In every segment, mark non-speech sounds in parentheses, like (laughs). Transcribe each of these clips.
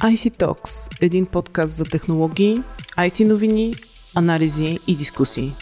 IC Talks – един подкаст за технологии, IT новини, анализи и дискусии.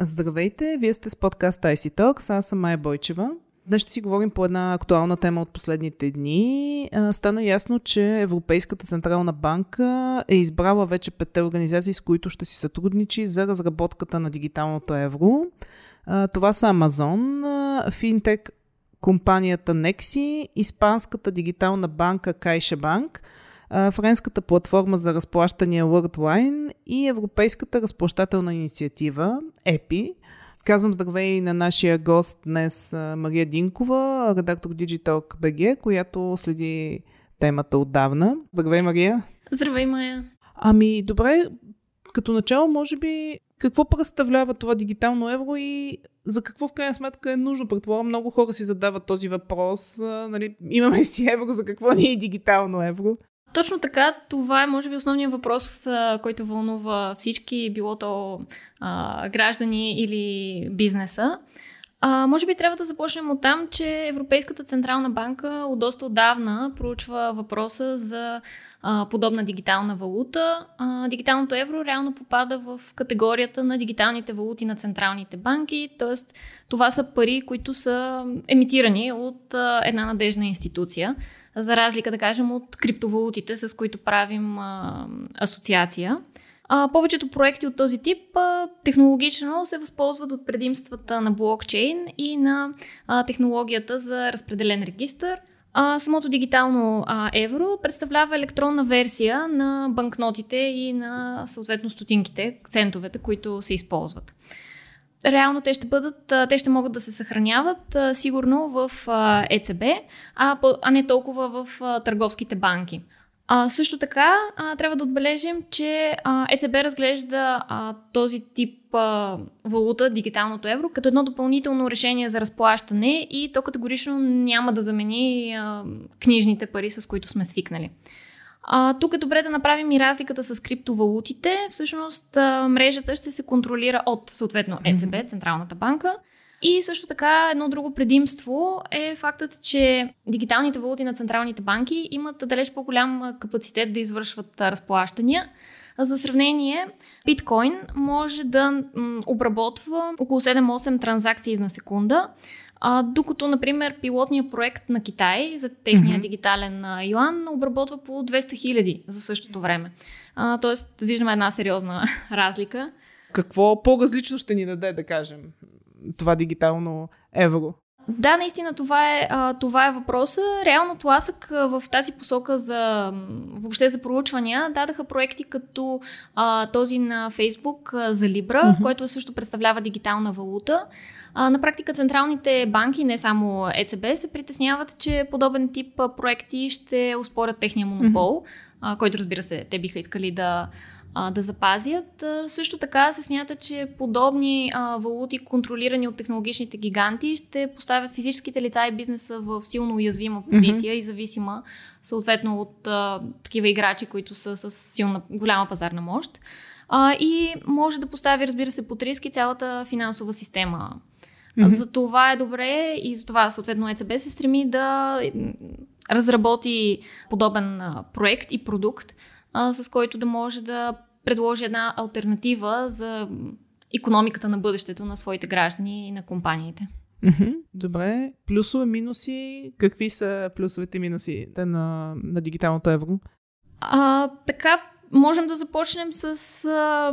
Здравейте, вие сте с подкаст IC Talks, аз съм Майя Бойчева. Днес ще си говорим по една актуална тема от последните дни. Стана ясно, че Европейската Централна банка е избрала вече петте организации, с които ще си сътрудничи за разработката на дигиталното евро. Това са Amazon, Fintech компанията Nexi, Испанската дигитална банка CaixaBank, френската платформа за разплащания WorldLine и Европейската разплащателна инициатива EPI. Казвам здравей на нашия гост днес Мария Динкова, редактор Digitalk BG, която следи темата отдавна. Здравей, Мария! Здравей, Майя! Ами, добре, като начало, може би, какво представлява това дигитално евро и за какво в крайна сметка е нужно? Предполагам, много хора си задават този въпрос. Нали, имаме си евро, за какво ни е дигитално евро? Точно така, това е може би основният въпрос, който вълнува всички, било то а, граждани или бизнеса. А, може би трябва да започнем от там, че Европейската Централна банка от доста отдавна проучва въпроса за а, подобна дигитална валута. А, дигиталното евро реално попада в категорията на дигиталните валути на централните банки, т.е. това са пари, които са емитирани от а, една надежна институция, за разлика, да кажем, от криптовалутите, с които правим а, асоциация. А, повечето проекти от този тип а, технологично се възползват от предимствата на блокчейн и на а, технологията за разпределен регистр. А, самото дигитално а, евро представлява електронна версия на банкнотите и на съответно стотинките, центовете, които се използват. Реално те ще бъдат, те ще могат да се съхраняват сигурно в ЕЦБ, а, а не толкова в търговските банки. А, също така, а, трябва да отбележим, че а, ЕЦБ разглежда а, този тип а, валута, дигиталното евро, като едно допълнително решение за разплащане и то категорично няма да замени а, книжните пари, с които сме свикнали. А, тук е добре да направим и разликата с криптовалутите. Всъщност, а, мрежата ще се контролира от, съответно, ЕЦБ, Централната банка, и също така едно друго предимство е фактът, че дигиталните валути на централните банки имат далеч по-голям капацитет да извършват разплащания. За сравнение, биткоин може да обработва около 7-8 транзакции на секунда, а, докато, например, пилотният проект на Китай за техния mm-hmm. дигитален а, юан обработва по 200 хиляди за същото време. А, тоест, виждаме една сериозна (laughs) разлика. Какво по-различно ще ни даде, да кажем, това дигитално евро. Да, наистина това е, това е въпроса. Реално тласък в тази посока за въобще за проучвания дадаха проекти като а, този на Фейсбук за Libra, mm-hmm. който също представлява дигитална валута. А, на практика централните банки, не само ЕЦБ, се притесняват, че подобен тип проекти ще успорят техния монопол, mm-hmm. А, който разбира се те биха искали да а, да запазят. А, също така се смята, че подобни а, валути, контролирани от технологичните гиганти, ще поставят физическите лица и бизнеса в силно уязвима позиция mm-hmm. и зависима съответно от а, такива играчи, които са с силна, голяма пазарна мощ. А, и може да постави, разбира се, под риски цялата финансова система. Mm-hmm. За това е добре и за това съответно ЕЦБ се стреми да разработи подобен проект и продукт, а, с който да може да предложи една альтернатива за економиката на бъдещето на своите граждани и на компаниите. Mm-hmm. Добре. Плюсове, минуси. Какви са плюсовете и минуси на, на дигиталното евро? А, така, можем да започнем с а,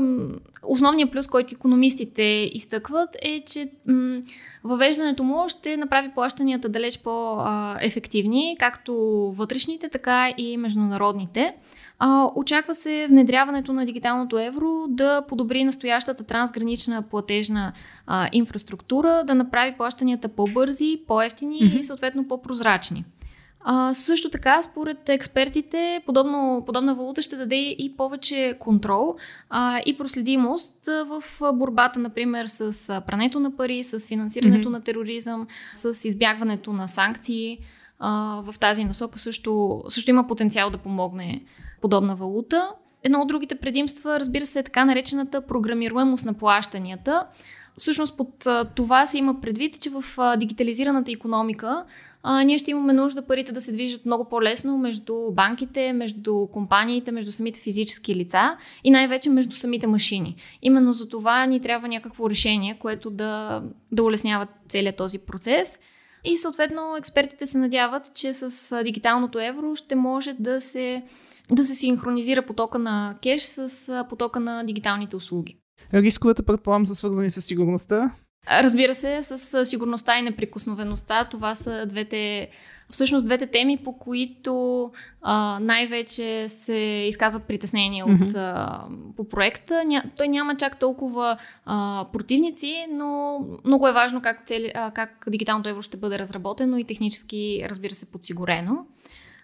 основния плюс, който економистите изтъкват, е, че м, въвеждането му ще направи плащанията далеч по-ефективни, както вътрешните, така и международните. А, очаква се внедряването на дигиталното евро да подобри настоящата трансгранична платежна а, инфраструктура, да направи плащанията по-бързи, по-ефтини mm-hmm. и съответно по-прозрачни. А, също така, според експертите, подобно, подобна валута ще даде и повече контрол а, и проследимост в борбата, например, с прането на пари, с финансирането mm-hmm. на тероризъм, с избягването на санкции. А, в тази насока също, също има потенциал да помогне подобна валута. Едно от другите предимства, разбира се, е така наречената програмируемост на плащанията. Всъщност под това се има предвид, че в дигитализираната економика а, ние ще имаме нужда парите да се движат много по-лесно между банките, между компаниите, между самите физически лица и най-вече между самите машини. Именно за това ни трябва някакво решение, което да, да улеснява целият този процес. И съответно експертите се надяват, че с дигиталното евро ще може да се, да се синхронизира потока на кеш с потока на дигиталните услуги. Рисковете, предполагам, са свързани с сигурността. Разбира се, с сигурността и неприкосновеността. Това са двете, всъщност двете теми, по които а, най-вече се изказват притеснения mm-hmm. от, а, по проекта. Ня, той няма чак толкова а, противници, но много е важно как, цели, а, как дигиталното евро ще бъде разработено и технически, разбира се, подсигурено.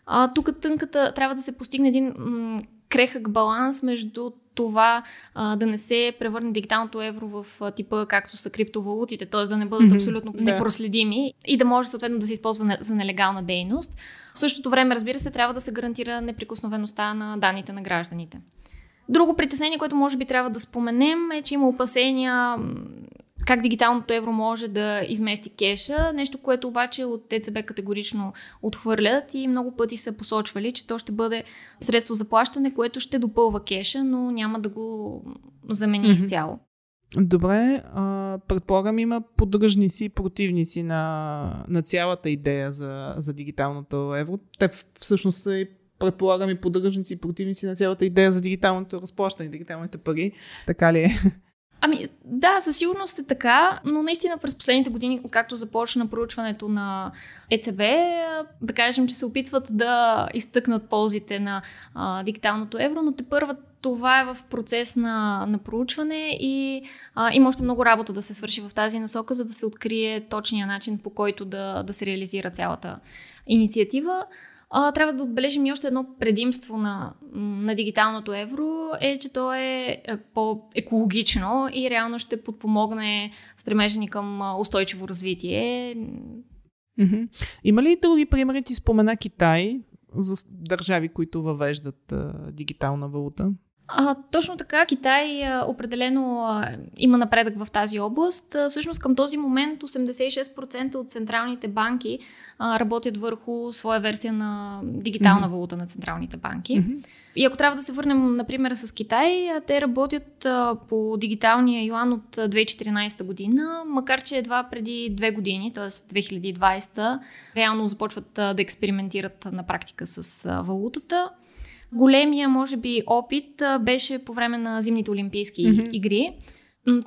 А, тук тънката трябва да се постигне един м- крехък баланс между това а, да не се превърне дигиталното евро в а, типа както са криптовалутите, т.е. да не бъдат mm-hmm. абсолютно да. непроследими и да може съответно да се използва не, за нелегална дейност. В същото време, разбира се, трябва да се гарантира неприкосновеността на данните на гражданите. Друго притеснение, което може би трябва да споменем е, че има опасения как дигиталното евро може да измести кеша, нещо, което обаче от ТЦБ категорично отхвърлят и много пъти са посочвали, че то ще бъде средство за плащане, което ще допълва кеша, но няма да го замени mm-hmm. изцяло. Добре, а, предполагам има поддръжници и противници на, на цялата идея за, за дигиталното евро. Те всъщност са и предполагам и поддръжници и противници на цялата идея за дигиталното разплащане, дигиталните пари. Така ли е? Ами да, със сигурност е така, но наистина през последните години, откакто започна проучването на ЕЦБ, да кажем, че се опитват да изтъкнат ползите на а, дигиталното евро, но те първа това е в процес на, на проучване и а, има още много работа да се свърши в тази насока, за да се открие точния начин по който да, да се реализира цялата инициатива. А, трябва да отбележим и още едно предимство на, на дигиталното евро е, че то е, е по-екологично и реално ще подпомогне стремежа ни към устойчиво развитие. Има ли други примери? Ти спомена Китай за държави, които въвеждат а, дигитална валута? А, точно така, Китай а, определено а, има напредък в тази област. А, всъщност към този момент 86% от централните банки а, работят върху своя версия на дигитална mm-hmm. валута на централните банки. Mm-hmm. И ако трябва да се върнем, например, с Китай, а, те работят а, по дигиталния юан от 2014 година, макар че едва преди две години, т.е. 2020, реално започват а, да експериментират на практика с а, валутата. Големия, може би, опит беше по време на зимните олимпийски mm-hmm. игри.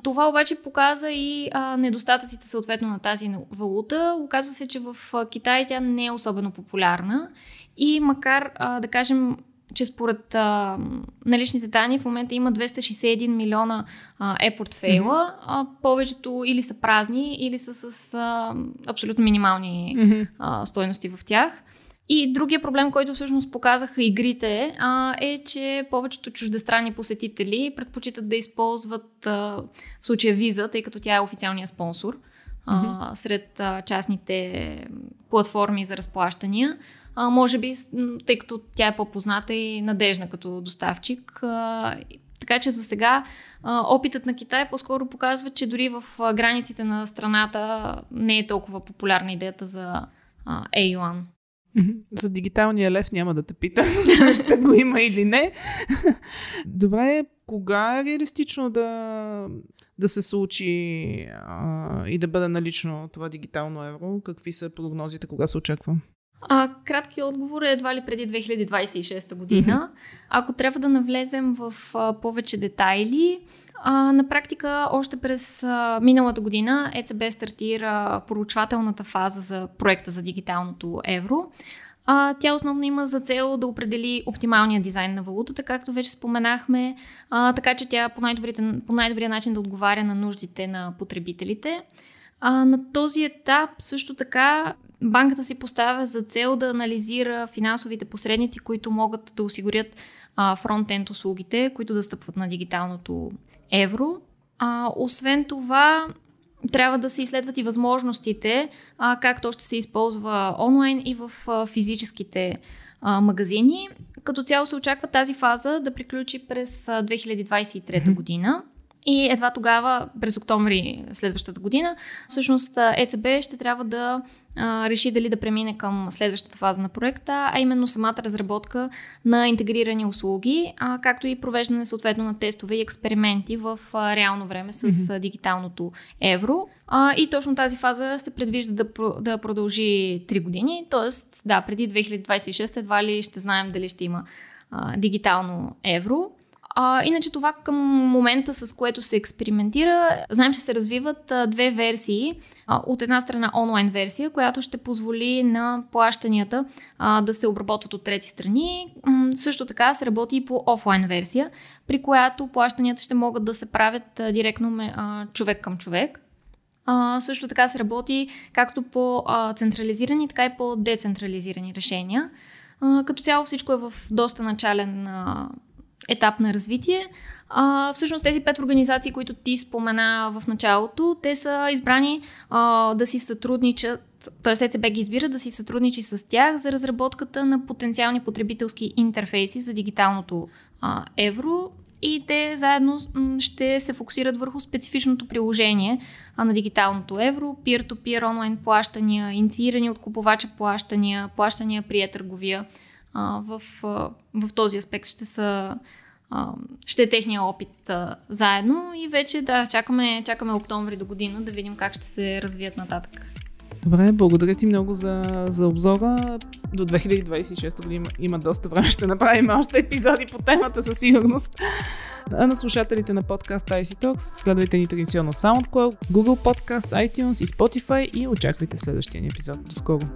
Това обаче показа и а, недостатъците съответно на тази валута. Оказва се, че в Китай тя не е особено популярна и макар а, да кажем, че според а, наличните данни в момента има 261 милиона е-портфейла, mm-hmm. повечето или са празни, или са с а, абсолютно минимални mm-hmm. а, стойности в тях. И другия проблем, който всъщност показаха игрите, а, е, че повечето чуждестранни посетители предпочитат да използват а, в случая виза, тъй като тя е официалния спонсор а, mm-hmm. сред а, частните платформи за разплащания. А, може би, тъй като тя е по-позната и надежна като доставчик. А, така че за сега а, опитът на Китай по-скоро показва, че дори в границите на страната не е толкова популярна идеята за а, за дигиталния лев няма да те питам, (laughs) ще го има или не. (laughs) Добре, кога е реалистично да, да се случи а, и да бъде налично това дигитално евро? Какви са прогнозите, кога се очаква? А, краткият отговор е едва ли преди 2026 година. Mm-hmm. Ако трябва да навлезем в а, повече детайли, а, на практика още през а, миналата година ЕЦБ стартира поручвателната фаза за проекта за дигиталното евро. А, тя основно има за цел да определи оптималния дизайн на валутата, както вече споменахме, а, така че тя по, по най-добрия начин да отговаря на нуждите на потребителите. А, на този етап също така банката си поставя за цел да анализира финансовите посредници, които могат да осигурят фронт-енд услугите, които да стъпват на дигиталното евро. А, освен това, трябва да се изследват и възможностите, а, как то ще се използва онлайн и в а, физическите а, магазини. Като цяло се очаква тази фаза да приключи през а, 2023 година. И едва тогава, през октомври следващата година, всъщност ЕЦБ ще трябва да а, реши дали да премине към следващата фаза на проекта, а именно самата разработка на интегрирани услуги, а, както и провеждане съответно на тестове и експерименти в а, реално време с mm-hmm. дигиталното евро. А, и точно тази фаза се предвижда да, да продължи 3 години, т.е. да, преди 2026 едва ли ще знаем дали ще има а, дигитално евро. А, иначе това към момента, с което се експериментира, знаем, че се развиват а, две версии. А, от една страна онлайн версия, която ще позволи на плащанията а, да се обработват от трети страни. М- също така се работи и по офлайн версия, при която плащанията ще могат да се правят а, директно а, човек към човек. А, също така се работи както по а, централизирани, така и по децентрализирани решения. А, като цяло всичко е в доста начален а, етап на развитие. А, всъщност тези пет организации, които ти спомена в началото, те са избрани а, да си сътрудничат, т.е. ЕЦБ ги избира да си сътрудничи с тях за разработката на потенциални потребителски интерфейси за дигиталното а, евро и те заедно ще се фокусират върху специфичното приложение на дигиталното евро, peer-to-peer онлайн плащания, инициирани от купувача плащания, плащания при търговия а, в, а, в този аспект ще са а, ще е техния опит а, заедно и вече да, чакаме, чакаме октомври до година да видим как ще се развият нататък. Добре, благодаря ти много за, за обзора. До 2026 година има, има доста време. Ще направим още епизоди по темата със сигурност. А на слушателите на подкаст IC Talks следвайте ни традиционно SoundCloud, Google Podcasts, iTunes и Spotify и очаквайте следващия ни епизод. До скоро!